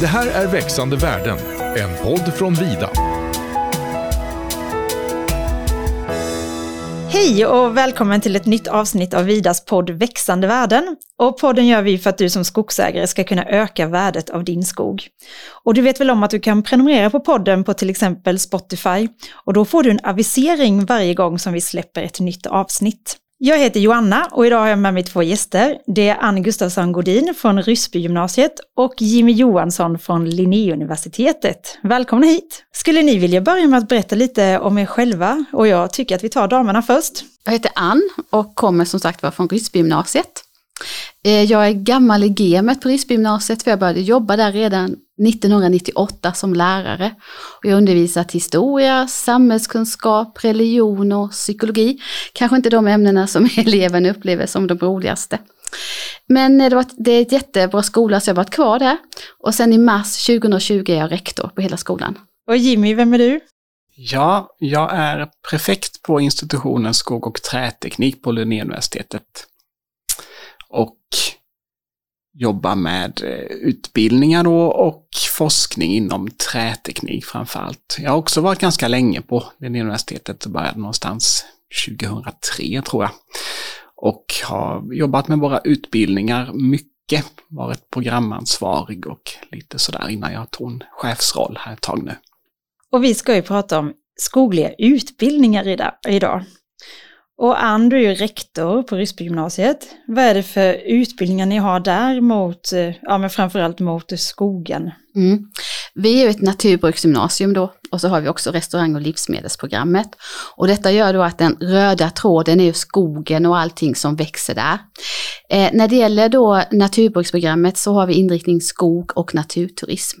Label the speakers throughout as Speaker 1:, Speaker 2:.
Speaker 1: Det här är Växande världen, en podd från Vida.
Speaker 2: Hej och välkommen till ett nytt avsnitt av Vidas podd Växande värden. Och podden gör vi för att du som skogsägare ska kunna öka värdet av din skog. Och du vet väl om att du kan prenumerera på podden på till exempel Spotify och då får du en avisering varje gång som vi släpper ett nytt avsnitt. Jag heter Joanna och idag har jag med mig två gäster. Det är Ann Gustafsson Godin från Ryssbygymnasiet och Jimmy Johansson från Linnéuniversitetet. Välkomna hit! Skulle ni vilja börja med att berätta lite om er själva? Och jag tycker att vi tar damerna först.
Speaker 3: Jag heter Ann och kommer som sagt var från Ryssbygymnasiet. Eh, jag är gammal i gamet på Ryssbygymnasiet för jag började jobba där redan 1998 som lärare. Och jag har undervisat historia, samhällskunskap, religion och psykologi. Kanske inte de ämnena som eleven upplever som de roligaste. Men det, var, det är ett jättebra skola så jag har varit kvar där. Och sen i mars 2020 är jag rektor på hela skolan.
Speaker 2: Och Jimmy, vem är du?
Speaker 4: Ja, jag är prefekt på institutionen skog och träteknik på Linnéuniversitetet jobba med eh, utbildningar då och forskning inom träteknik framför allt. Jag har också varit ganska länge på Linnéuniversitetet och började någonstans 2003 tror jag. Och har jobbat med våra utbildningar mycket, varit programansvarig och lite sådär innan jag tog en chefsroll här ett tag nu.
Speaker 2: Och vi ska ju prata om skogliga utbildningar idag. Och Ann, du är ju rektor på Ryssbygymnasiet. Vad är det för utbildningar ni har där mot, eh, ja men framförallt mot skogen?
Speaker 3: Mm. Vi är ju ett naturbruksgymnasium då och så har vi också restaurang och livsmedelsprogrammet. Och detta gör då att den röda tråden är ju skogen och allting som växer där. Eh, när det gäller då naturbruksprogrammet så har vi inriktning skog och naturturism.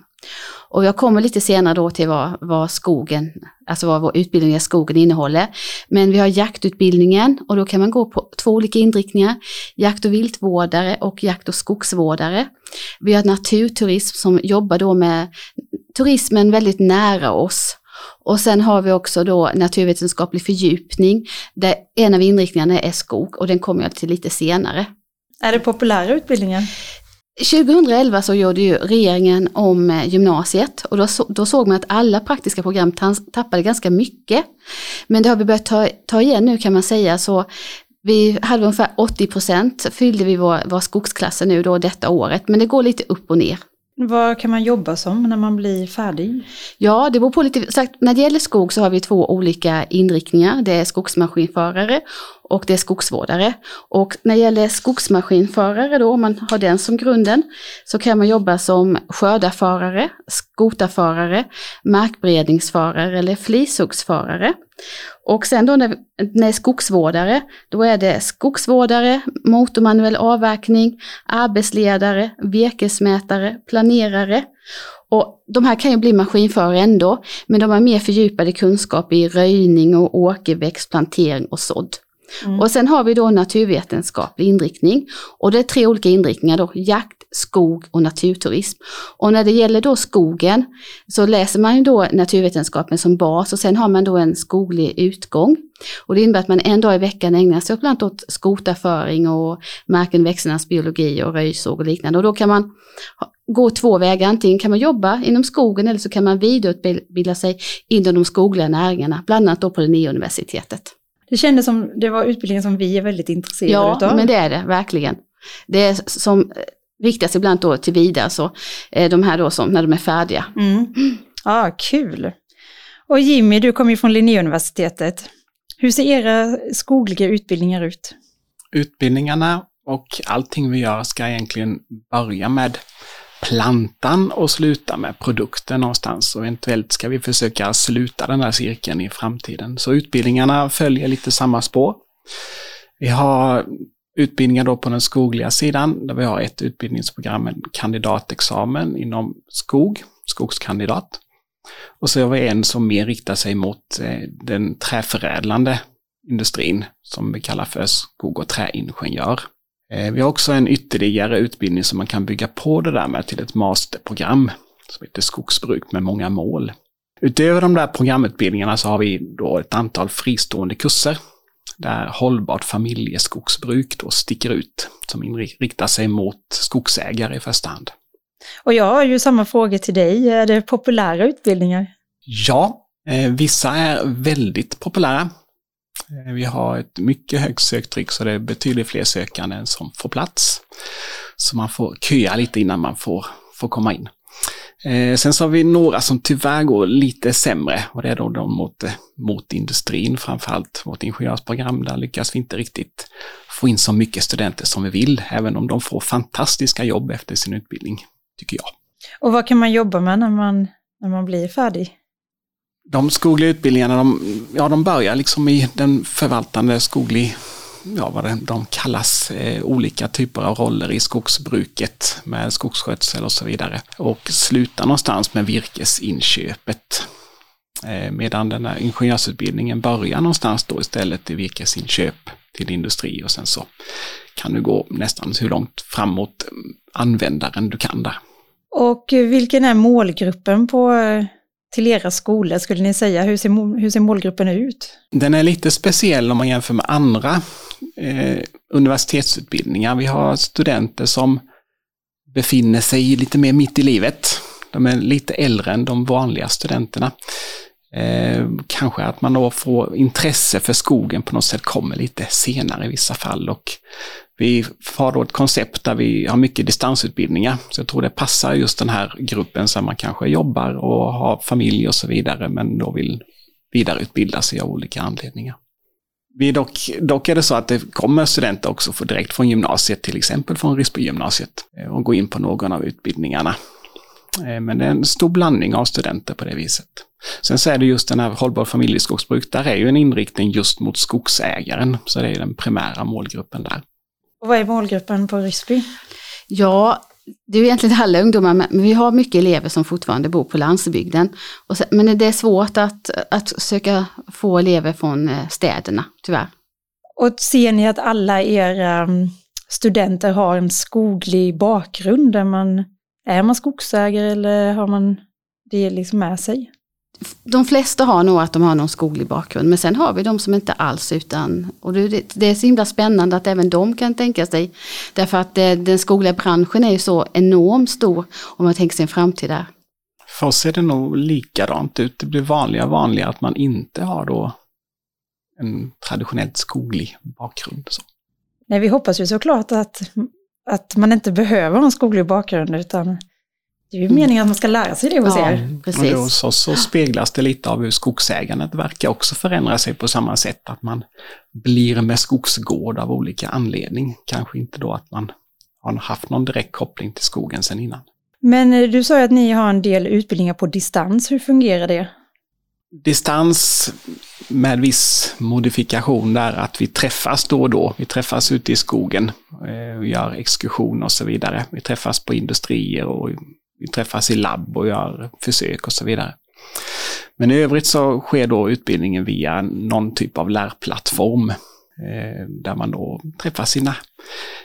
Speaker 3: Och jag kommer lite senare då till vad, vad skogen, alltså vad vår utbildning i skogen innehåller. Men vi har jaktutbildningen och då kan man gå på två olika inriktningar. Jakt och viltvårdare och jakt och skogsvårdare. Vi har naturturism som jobbar då med turismen väldigt nära oss. Och sen har vi också då naturvetenskaplig fördjupning där en av inriktningarna är skog och den kommer jag till lite senare.
Speaker 2: Är det populära utbildningar?
Speaker 3: 2011 så gjorde ju regeringen om eh, gymnasiet och då, så, då såg man att alla praktiska program tappade ganska mycket. Men det har vi börjat ta, ta igen nu kan man säga så vi hade ungefär 80 procent fyllde vi vår, vår skogsklasser nu då detta året men det går lite upp och ner.
Speaker 2: Vad kan man jobba som när man blir färdig?
Speaker 3: Ja, det beror på lite. Sagt, när det gäller skog så har vi två olika inriktningar. Det är skogsmaskinförare och det är skogsvårdare. Och när det gäller skogsmaskinförare då, om man har den som grunden, så kan man jobba som skördarförare, skotarförare, markberedningsförare eller flishuggsförare. Och sen då när, när skogsvårdare, då är det skogsvårdare, motormanuell avverkning, arbetsledare, virkesmätare, planerare. Och de här kan ju bli maskinförare ändå, men de har mer fördjupade kunskaper i röjning och åkerväxt, plantering och sådd. Mm. Och sen har vi då naturvetenskaplig inriktning. Och det är tre olika inriktningar då, jakt, skog och naturturism. Och när det gäller då skogen så läser man ju då naturvetenskapen som bas och sen har man då en skoglig utgång. Och det innebär att man en dag i veckan ägnar sig bland annat åt skotarföring och marken växternas biologi och röjsåg och liknande. Och då kan man gå två vägar, antingen kan man jobba inom skogen eller så kan man vidareutbilda sig inom de skogliga näringarna, bland annat då på Linnéuniversitetet.
Speaker 2: Det kändes som det var utbildningen som vi är väldigt intresserade
Speaker 3: ja,
Speaker 2: utav.
Speaker 3: Ja, men det är det verkligen. Det är som riktas ibland då till vidare, så eh, de här då som när de är färdiga.
Speaker 2: Mm. Ja, kul. Och Jimmy, du kommer ju från Linnéuniversitetet. Hur ser era skogliga utbildningar ut?
Speaker 4: Utbildningarna och allting vi gör ska egentligen börja med plantan och sluta med produkten någonstans. Och eventuellt ska vi försöka sluta den här cirkeln i framtiden. Så utbildningarna följer lite samma spår. Vi har utbildningar då på den skogliga sidan där vi har ett utbildningsprogram, en kandidatexamen inom skog, skogskandidat. Och så har vi en som mer riktar sig mot eh, den träförädlande industrin som vi kallar för skog och träingenjör. Eh, vi har också en ytterligare utbildning som man kan bygga på det där med till ett masterprogram som heter skogsbruk med många mål. Utöver de där programutbildningarna så har vi då ett antal fristående kurser där hållbart familjeskogsbruk då sticker ut, som inriktar sig mot skogsägare i första hand.
Speaker 2: Och jag har ju samma fråga till dig. Är det populära utbildningar?
Speaker 4: Ja, eh, vissa är väldigt populära. Eh, vi har ett mycket högt söktryck så det är betydligt fler sökande än som får plats. Så man får köa lite innan man får, får komma in. Eh, sen så har vi några som tyvärr går lite sämre och det är då de mot, eh, mot industrin, framförallt vårt ingenjörsprogram. Där lyckas vi inte riktigt få in så mycket studenter som vi vill, även om de får fantastiska jobb efter sin utbildning, tycker jag.
Speaker 2: Och vad kan man jobba med när man, när man blir färdig?
Speaker 4: De skogliga utbildningarna, de, ja, de börjar liksom i den förvaltande skoglig ja, vad det, de kallas, eh, olika typer av roller i skogsbruket med skogsskötsel och så vidare. Och slutar någonstans med virkesinköpet. Eh, medan den här ingenjörsutbildningen börjar någonstans då istället i virkesinköp till industri och sen så kan du gå nästan hur långt framåt mm, användaren du kan där.
Speaker 2: Och vilken är målgruppen på eh, till era skolor skulle ni säga? Hur ser, hur ser målgruppen ut?
Speaker 4: Den är lite speciell om man jämför med andra eh, universitetsutbildningar. Vi har studenter som befinner sig lite mer mitt i livet. De är lite äldre än de vanliga studenterna. Eh, kanske att man då får intresse för skogen på något sätt kommer lite senare i vissa fall och vi har då ett koncept där vi har mycket distansutbildningar. Så jag tror det passar just den här gruppen som man kanske jobbar och har familj och så vidare men då vill vidareutbilda sig av olika anledningar. Vi dock, dock är det så att det kommer studenter också för direkt från gymnasiet, till exempel från Risbygymnasiet, eh, och gå in på någon av utbildningarna. Eh, men det är en stor blandning av studenter på det viset. Sen så är det just den här hållbar familjeskogsbruk, där är ju en inriktning just mot skogsägaren, så det är den primära målgruppen där.
Speaker 2: Och vad är målgruppen på Risby?
Speaker 3: Ja, det är egentligen alla ungdomar, men vi har mycket elever som fortfarande bor på landsbygden. men det är svårt att, att söka få elever från eh, städerna, tyvärr.
Speaker 2: Och ser ni att alla era mm, studenter har en skoglig bakgrund? Är man, är man skogsägare eller har man det liksom med sig?
Speaker 3: De flesta har nog att de har någon skoglig bakgrund men sen har vi de som inte alls utan och det, det är så himla spännande att även de kan tänka sig därför att det, den skogliga branschen är ju så enormt stor om man tänker sig en framtid där.
Speaker 4: För oss ser det nog likadant ut. Det blir vanligare och vanligare att man inte har då en traditionellt skoglig bakgrund. Så.
Speaker 2: Nej, vi hoppas ju såklart att, att man inte behöver en skoglig bakgrund utan det är ju meningen att man ska lära sig det hos ja, er.
Speaker 3: Precis.
Speaker 4: Och hos oss så speglas det lite av hur skogsägandet verkar också förändra sig på samma sätt. Att man blir med skogsgård av olika anledning. Kanske inte då att man har haft någon direkt koppling till skogen sedan innan.
Speaker 2: Men eh, du sa att ni har en del utbildningar på distans. Hur fungerar det?
Speaker 4: Distans med viss modifikation där att vi träffas då och då. Vi träffas ute i skogen, eh, vi gör exkursion och så vidare. Vi träffas på industrier och vi träffas i labb och gör försök och så vidare. Men i övrigt så sker då utbildningen via någon typ av lärplattform eh, där man då träffar sina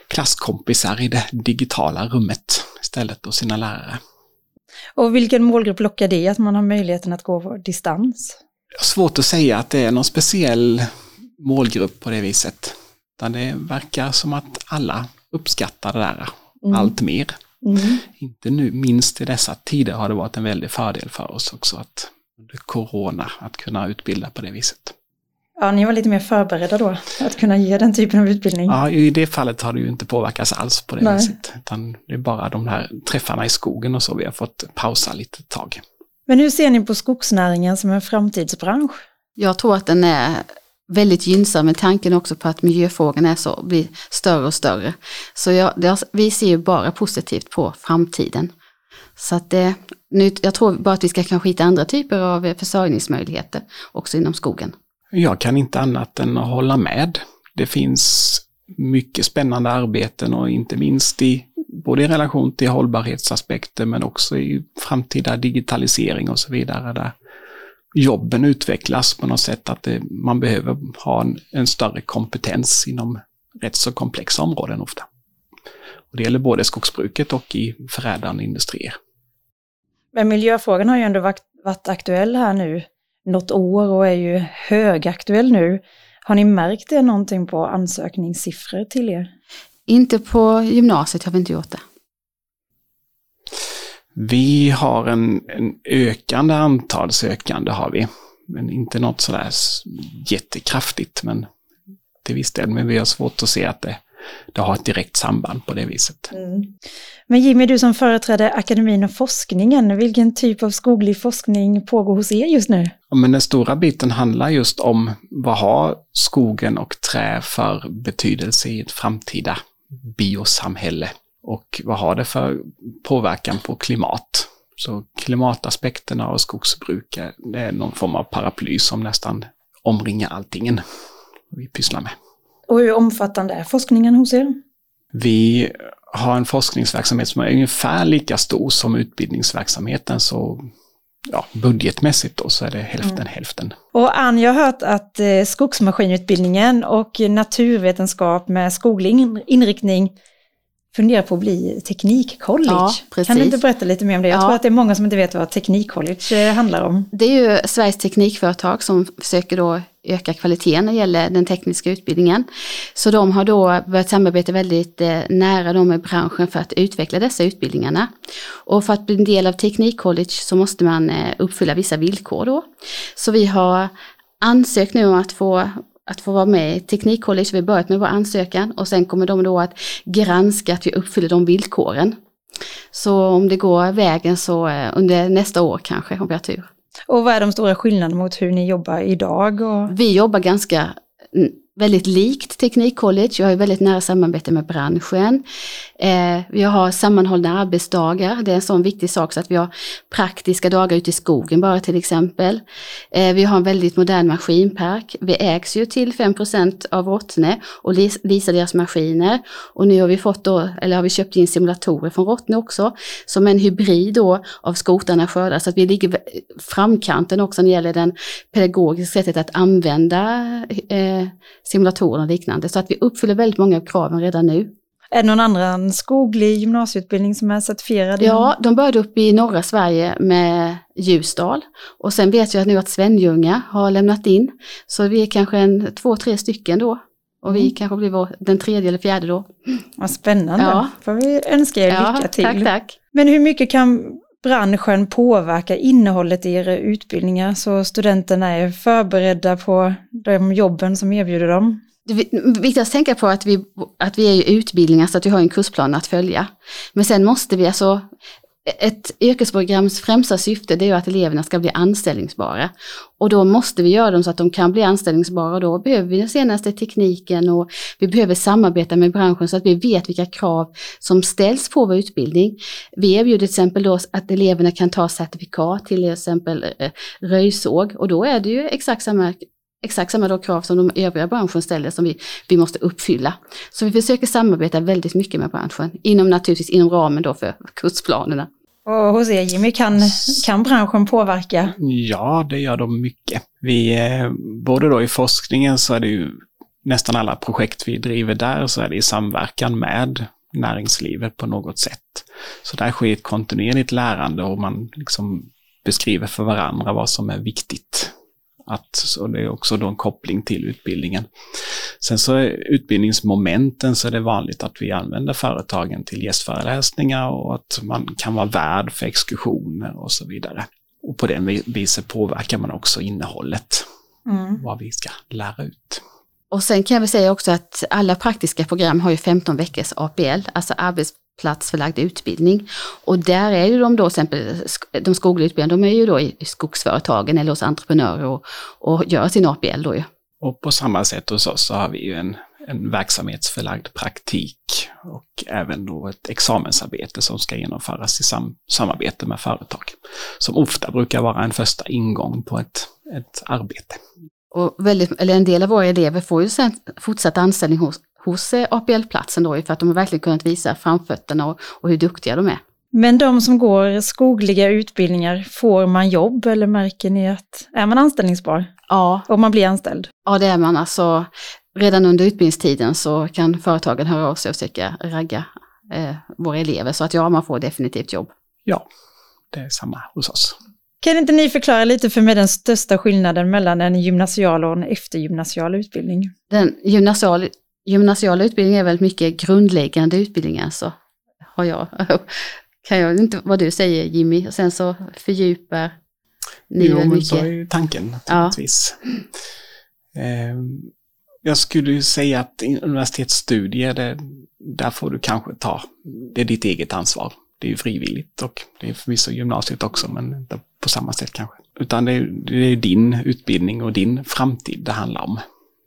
Speaker 4: klasskompisar i det digitala rummet istället och sina lärare.
Speaker 2: Och vilken målgrupp lockar det att man har möjligheten att gå på distans?
Speaker 4: Svårt att säga att det är någon speciell målgrupp på det viset. Utan det verkar som att alla uppskattar det där mm. allt mer. Mm. Inte nu, minst i dessa tider har det varit en väldig fördel för oss också att under corona att kunna utbilda på det viset.
Speaker 2: Ja, ni var lite mer förberedda då, att kunna ge den typen av utbildning.
Speaker 4: Ja, i det fallet har det ju inte påverkats alls på det Nej. viset. Utan det är bara de här träffarna i skogen och så vi har fått pausa lite tag.
Speaker 2: Men hur ser ni på skogsnäringen som en framtidsbransch?
Speaker 3: Jag tror att den är väldigt gynnsam med tanken också på att miljöfrågan är så, blir större och större. Så jag, det, vi ser ju bara positivt på framtiden. Så att det, nu, jag tror bara att vi ska kanske hitta andra typer av eh, försörjningsmöjligheter också inom skogen.
Speaker 4: Jag kan inte annat än att hålla med. Det finns mycket spännande arbeten och inte minst i både i relation till hållbarhetsaspekter men också i framtida digitalisering och så vidare där jobben utvecklas på något sätt, att det, man behöver ha en, en, större kompetens inom rätt så komplexa områden ofta. Och det gäller både skogsbruket och i förädlande industrier.
Speaker 2: Men miljöfrågan har ju ändå varit, varit aktuell här nu något år och är ju högaktuell nu. Har ni märkt det någonting på ansökningssiffror till er?
Speaker 3: Inte på gymnasiet har vi inte gjort det.
Speaker 4: Vi har en, en ökande antal sökande har vi. Men inte något sådär jättekraftigt, men till viss del. Men vi har svårt att se att det, det har ett direkt samband på det viset. Mm.
Speaker 2: Men Jimmy, du som företräder akademin och forskningen, vilken typ av skoglig forskning pågår hos er just nu?
Speaker 4: Ja, men den stora biten handlar just om vad har skogen och trä för betydelse i ett framtida biosamhälle? Och vad har det för påverkan på klimat? Så klimataspekterna av skogsbruk det är någon form av paraply som nästan omringar allting vi pysslar med.
Speaker 2: Och hur omfattande är forskningen hos er?
Speaker 4: Vi har en forskningsverksamhet som är ungefär lika stor som utbildningsverksamheten, så ja, budgetmässigt då så är det hälften mm. hälften.
Speaker 2: Och Ann, jag har hört att eh, skogsmaskinutbildningen och naturvetenskap med skoglig inriktning funderar på att bli teknikcollege. Ja, kan du inte berätta lite mer om det? Jag ja. tror att det är många som inte vet vad teknikcollege eh, handlar om.
Speaker 3: Det är ju Sveriges teknikföretag som försöker då öka kvaliteten när det gäller den tekniska utbildningen. Så de har då börjat samarbeta väldigt eh, nära då med branschen för att utveckla dessa utbildningarna. Och för att bli en del av Teknikcollege så måste man eh, uppfylla vissa villkor då. Så vi har ansökt nu om att få att få vara med i Teknikcollege. Vi har börjat med vår ansökan och sen kommer de då att granska att vi uppfyller de villkoren. Så om det går vägen så eh, under nästa år kanske, om vi har tur.
Speaker 2: Och vad är de stora skillnaderna mot hur ni jobbar idag? Och...
Speaker 3: Vi jobbar ganska väldigt likt Teknikcollege. Jag har väldigt nära samarbete med branschen. Eh, vi har sammanhållna arbetsdagar. Det är en sån viktig sak så att vi har praktiska dagar ute i skogen bara till exempel. Eh, vi har en väldigt modern maskinpark. Vi ägs ju till 5% av Rottne och leasar deras maskiner. Och nu har vi fått då, eller har vi köpt in simulatorer från Rottne också, som en hybrid då av skotarna skördar. Så att vi ligger framkanten också när det gäller den pedagogiska sättet att använda eh, simulatorer och liknande. Så att vi uppfyller väldigt många av kraven redan nu.
Speaker 2: Är det någon annan skoglig gymnasieutbildning som är certifierad?
Speaker 3: Ja, de började upp i norra Sverige med Ljusdal. Och sen vet jag nu att Svenljunga har lämnat in. Så vi är kanske en, två, tre stycken då. Och vi mm. kanske blir vår, den tredje eller fjärde då.
Speaker 2: Vad spännande. Ja. Får vi önska er ja, lycka till.
Speaker 3: Tack, tack.
Speaker 2: Men hur mycket kan branschen påverkar innehållet i era utbildningar så studenterna är förberedda på de jobben som erbjuder dem?
Speaker 3: Det är viktigt att tänka på att vi, att vi är utbildningar så att vi har en kursplan att följa. Men sen måste vi alltså, ett yrkesprograms främsta syfte det är ju att eleverna ska bli anställningsbara. Och då måste vi göra dem så att de kan bli anställningsbara. och Då behöver vi den senaste tekniken och vi behöver samarbeta med branschen så att vi vet vilka krav som ställs på vår utbildning. Vi erbjuder till exempel då att eleverna kan ta certifikat till exempel eh, röjsåg och då är det ju exakt samma exakt samma då krav som de övriga branschen ställer som vi, vi måste uppfylla. Så vi försöker samarbeta väldigt mycket med branschen, inom naturligtvis inom ramen då för kursplanerna.
Speaker 2: Och hos er Jimmy, kan, kan branschen påverka?
Speaker 4: Ja, det gör de mycket. Vi, eh, både då i forskningen så är det ju nästan alla projekt vi driver där så är det i samverkan med näringslivet på något sätt. Så där sker ett kontinuerligt lärande och man liksom beskriver för varandra vad som är viktigt att, så det är också då en koppling till utbildningen. Sen så är utbildningsmomenten så är det vanligt att vi använder företagen till gästföreläsningar och att man kan vara värd för exkursioner och så vidare. Och på den viset påverkar man också innehållet, mm. vad vi ska lära ut.
Speaker 3: Och sen kan vi säga också att alla praktiska program har ju 15 veckors APL, alltså arbets platsförlagd utbildning. Och där är ju de då, till exempel de skogliga utbildarna, de är ju då i skogsföretagen eller hos entreprenörer och, och gör sin APL då ju.
Speaker 4: Och på samma sätt hos oss så har vi ju en, en verksamhetsförlagd praktik och även då ett examensarbete som ska genomföras i sam, samarbete med företag. Som ofta brukar vara en första ingång på ett, ett arbete.
Speaker 3: Och väldigt, eller en del av våra elever får ju sen fortsatt anställning hos, hos eh, APL-platsen då för att de har verkligen kunnat visa framfötterna och, och hur duktiga de är.
Speaker 2: Men de som går skogliga utbildningar, får man jobb eller märker ni att, är man anställningsbar?
Speaker 3: Ja.
Speaker 2: Om man blir anställd?
Speaker 3: Ja, det är man. Alltså, redan under utbildningstiden så kan företagen höra av sig och försöka ragga eh, våra elever. Så att ja, man får definitivt jobb.
Speaker 4: Ja, det är samma hos oss.
Speaker 2: Kan inte ni förklara lite för mig den största skillnaden mellan en gymnasial och en eftergymnasial utbildning?
Speaker 3: Den gymnasial, gymnasiala utbildningen är väldigt mycket grundläggande utbildning alltså, har jag kan jag inte vad du säger Jimmy. Och sen så fördjupar ni
Speaker 4: jo,
Speaker 3: mycket.
Speaker 4: så är ju tanken naturligtvis. Eh, jag skulle ju säga att universitetsstudier, det, där får du kanske ta, det är ditt eget ansvar. Det är ju frivilligt och det är förvisso gymnasiet också, men inte på samma sätt kanske. Utan det är, det är din utbildning och din framtid det handlar om.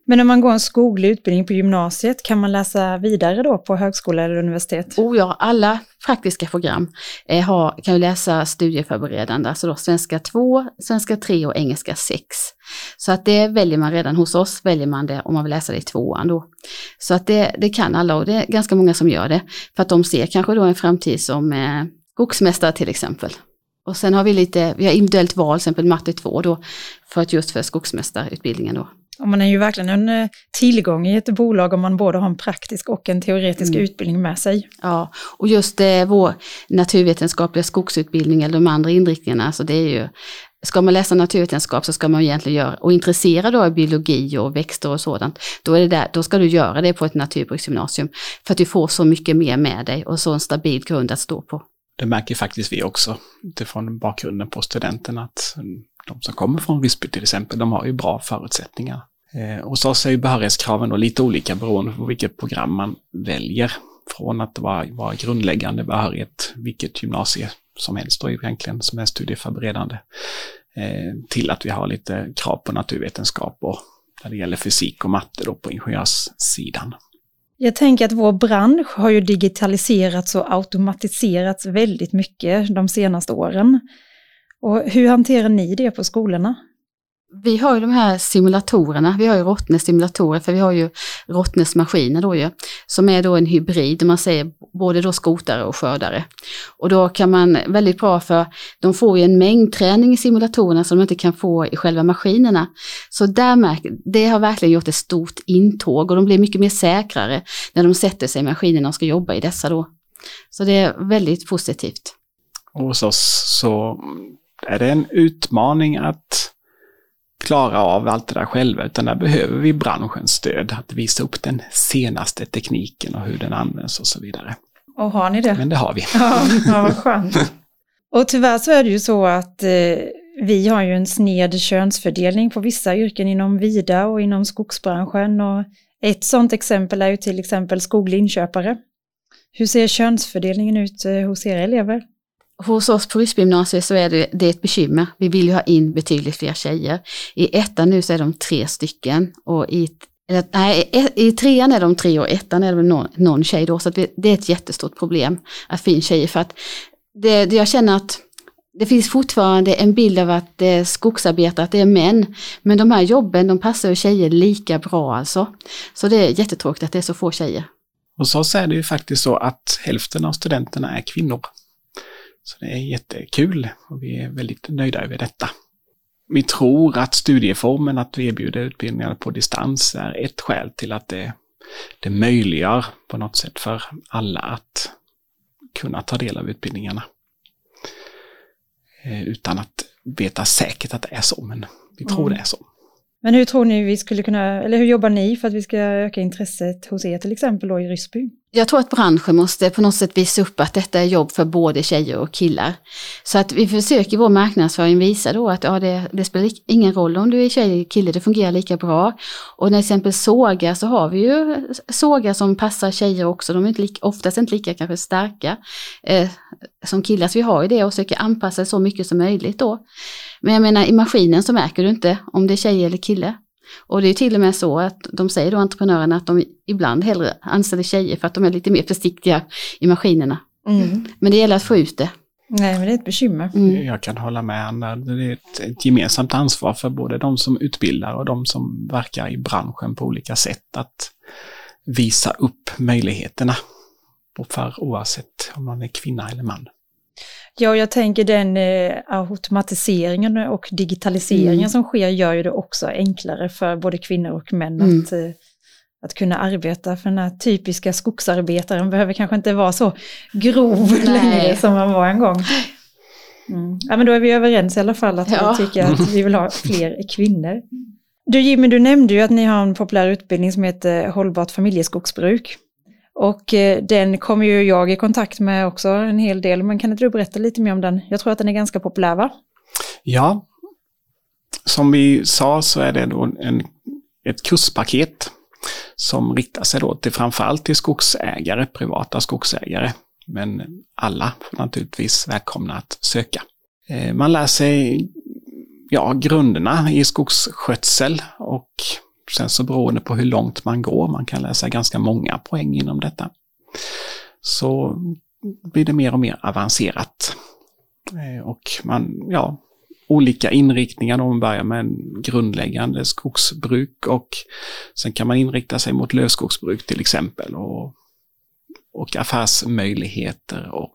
Speaker 2: Men om man går en skoglig utbildning på gymnasiet, kan man läsa vidare då på högskola eller universitet?
Speaker 3: Oh ja, alla praktiska program eh, har, kan ju läsa studieförberedande, alltså då svenska 2, svenska 3 och engelska 6. Så att det väljer man redan hos oss, väljer man det om man vill läsa det i tvåan då. Så att det, det kan alla och det är ganska många som gör det. För att de ser kanske då en framtid som eh, skogsmästare till exempel. Och sen har vi lite, vi har individuellt val, till exempel matte 2 då, för att just för skogsmästarutbildningen då.
Speaker 2: Och man är ju verkligen en eh, tillgång i ett bolag om man både har en praktisk och en teoretisk
Speaker 3: Mm.
Speaker 2: utbildning med sig.
Speaker 3: Ja, och just eh, vår naturvetenskapliga skogsutbildning eller de andra inriktningarna, alltså det är ju, ska man läsa naturvetenskap så ska man egentligen göra, och intresserad då av biologi och växter och sådant, då, är det där, då ska du göra det på ett naturbruksgymnasium. För att du får så mycket mer med dig och så en stabil grund att stå på.
Speaker 4: Det märker faktiskt vi också utifrån bakgrunden på studenten att de som kommer från Visby till exempel, de har ju bra förutsättningar. Eh, hos oss är ju behörighetskraven då lite olika beroende på vilket program man väljer. Från att vara, vara grundläggande behörighet, vilket gymnasie som helst då egentligen som är studieförberedande, eh, till att vi har lite krav på naturvetenskap och när det gäller fysik och matte då på ingenjörssidan.
Speaker 2: Jag tänker att vår bransch har ju digitaliserats och automatiserats väldigt mycket de senaste åren. Och hur hanterar ni det på skolorna?
Speaker 3: Vi har ju de här simulatorerna, vi har ju Rottnes simulatorer för vi har ju Rottnes maskiner då ju, som är då en hybrid, man säger både då skotare och skördare. Och då kan man väldigt bra för, de får ju en mängdträning i simulatorerna som de inte kan få i själva maskinerna. Så där märker, det har verkligen gjort ett stort intåg och de blir mycket mer säkrare när de sätter sig i maskinerna och ska jobba i dessa då. Så det är väldigt positivt.
Speaker 4: Och hos oss så är det en utmaning att klara av allt det där själva, utan där behöver vi branschens stöd att visa upp den senaste tekniken och hur den används och så vidare.
Speaker 2: Och har ni det?
Speaker 4: Men det har vi.
Speaker 2: Ja, ja vad skönt. Och tyvärr så är det ju så att eh, vi har ju en sned könsfördelning på vissa yrken inom vida och inom skogsbranschen. Och ett sådant exempel är ju till exempel skoglig inköpare. Hur ser könsfördelningen ut eh, hos era elever?
Speaker 3: Hos oss på Ryssbygymnasiet så är det, det är ett bekymmer. Vi vill ju ha in betydligt fler tjejer. I ettan nu så är de tre stycken och i, eller, nej, i, trean är de tre och ettan är det någon, någon tjej då. Så att vi, det är ett jättestort problem att få in tjejer för att det, det jag känner att det finns fortfarande en bild av att det är skogsarbetare, att det är män. Men de här jobben, de passar ju tjejer lika bra alltså. Så det är jättetråkigt att det är så få tjejer.
Speaker 4: Hos oss är det ju faktiskt så att hälften av studenterna är kvinnor. Så det är jättekul och vi är väldigt nöjda över detta. Vi tror att studieformen att vi erbjuder utbildningar på distans är ett skäl till att det, det möjliggör på något sätt för alla att kunna ta del av utbildningarna. Eh, Utan att veta säkert att det är så, men vi tror
Speaker 2: Mm.
Speaker 4: det är så.
Speaker 2: Men hur tror ni vi skulle kunna, eller hur jobbar ni för att vi ska öka intresset hos er till exempel då i Ryssby?
Speaker 3: Jag tror att branschen måste på något sätt visa upp att detta är jobb för både tjejer och killar. Så att vi försöker i vår marknadsföring visa då att ja, det, det spelar ingen roll om du är tjej eller kille, det fungerar lika bra. Och när till exempel sågar så har vi ju sågar som passar tjejer också, de är inte lika, oftast inte lika kanske starka eh, som killar, så vi har ju det och försöker anpassa så mycket som möjligt då. Men jag menar i maskinen så märker du inte om det är tjej eller kille. Och det är till och med så att de säger då entreprenörerna att de ibland hellre anställer tjejer för att de är lite mer försiktiga i maskinerna. Men det gäller att få ut det.
Speaker 2: Nej, men det är ett bekymmer.
Speaker 3: Mm.
Speaker 4: Jag kan hålla med Anna. Det är ett, ett gemensamt ansvar för både de som utbildar och de som verkar i branschen på olika sätt att visa upp möjligheterna. För oavsett om man är kvinna eller man.
Speaker 2: Ja, jag tänker den eh, automatiseringen och digitaliseringen
Speaker 3: Mm.
Speaker 2: som sker gör ju det också enklare för både kvinnor och män
Speaker 3: Mm.
Speaker 2: att, eh, att kunna arbeta. För den här typiska skogsarbetaren behöver kanske inte vara så grov
Speaker 3: Nej.
Speaker 2: längre som man var en gång. Mm. Ja, men då är vi överens i alla fall att
Speaker 3: Ja.
Speaker 2: vi tycker att vi vill ha fler kvinnor. Du Jimmy, du nämnde ju att ni har en populär utbildning som heter Hållbart familjeskogsbruk. Och eh, den kommer ju jag i kontakt med också en hel del, men kan inte du berätta lite mer om den? Jag tror att den är ganska populär va?
Speaker 4: Ja, som vi sa så är det då en, ett kurspaket som riktar sig då till framförallt till skogsägare, privata skogsägare. Men alla får naturligtvis välkomna att söka. Eh, man lär sig ja, grunderna i skogsskötsel och sen så beroende på hur långt man går, man kan läsa ganska många poäng inom detta, så blir det mer och mer avancerat. Eh, och man, ja, olika inriktningar. Man börjar med en grundläggande skogsbruk och sen kan man inrikta sig mot lövskogsbruk till exempel och, och affärsmöjligheter och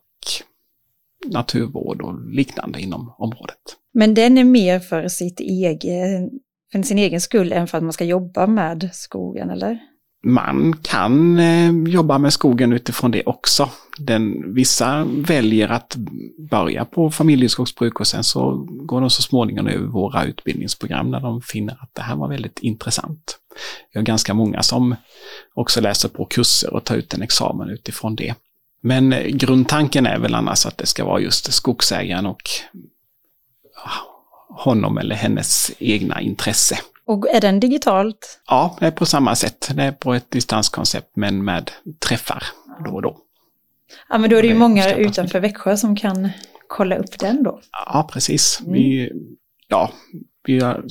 Speaker 4: naturvård och liknande inom området.
Speaker 2: Men den är mer för, sitt egen, för sin egen skull än för att man ska jobba med skogen, eller?
Speaker 4: man kan eh, jobba med skogen utifrån det också. Den, vissa väljer att börja på familjeskogsbruk och sen så går de så småningom över våra utbildningsprogram när de finner att det här var väldigt intressant. Vi har ganska många som också läser på kurser och tar ut en examen utifrån det. Men grundtanken är väl annars att det ska vara just skogsägaren och honom eller hennes egna intresse.
Speaker 2: Och är den digitalt?
Speaker 4: Ja, det är på samma sätt. Det är på ett distanskoncept men med träffar då och då.
Speaker 2: Ja, men då är det ju många utanför Växjö som kan kolla upp den då.
Speaker 4: Ja, precis. Mm. Vi, ja, vi har,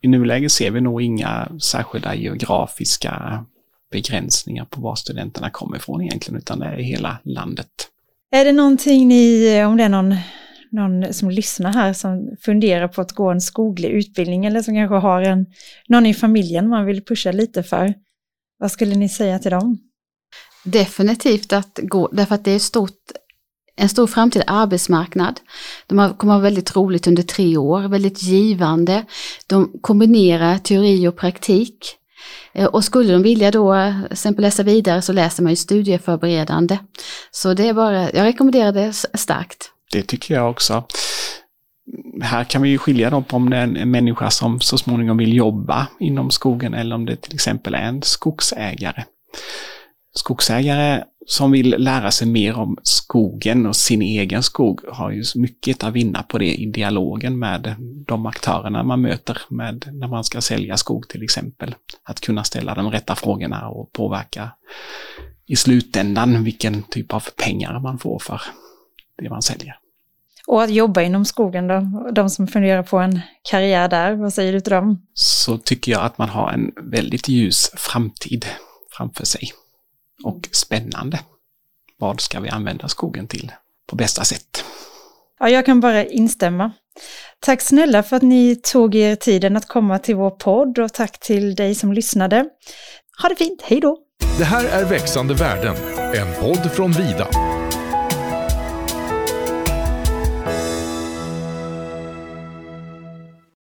Speaker 4: I nuläget ser vi nog inga särskilda geografiska begränsningar på var studenterna kommer ifrån egentligen, utan det är hela landet.
Speaker 2: Är det någonting ni, om det är någon någon som lyssnar här som funderar på att gå en skoglig utbildning eller som kanske har en, någon i familjen man vill pusha lite för. Vad skulle ni säga till dem?
Speaker 3: Definitivt att gå, därför att det är stort, en stor framtida arbetsmarknad. De kommer vara väldigt roligt under tre år, väldigt givande. De kombinerar teori och praktik. Eh, och skulle de vilja då till exempel läsa vidare så läser man ju studieförberedande. Så det är bara, jag rekommenderar det starkt.
Speaker 4: Det tycker jag också. Här kan vi ju skilja dem på om det är en människa som så småningom vill jobba inom skogen eller om det till exempel är en skogsägare. Skogsägare som vill lära sig mer om skogen och sin egen skog har ju mycket att vinna på det i dialogen med de aktörerna man möter med när man ska sälja skog till exempel. Att kunna ställa de rätta frågorna och påverka i slutändan vilken typ av pengar man får för det man säljer.
Speaker 2: Och att jobba inom skogen då, de som funderar på en karriär där, vad säger du till dem?
Speaker 4: Så tycker jag att man har en väldigt ljus framtid framför sig. Och spännande. Vad ska vi använda skogen till på bästa sätt?
Speaker 2: Ja, jag kan bara instämma. Tack snälla för att ni tog er tiden att komma till vår podd och tack till dig som lyssnade. Ha det fint, hej då!
Speaker 1: Det här är Växande värden, en podd från Vida.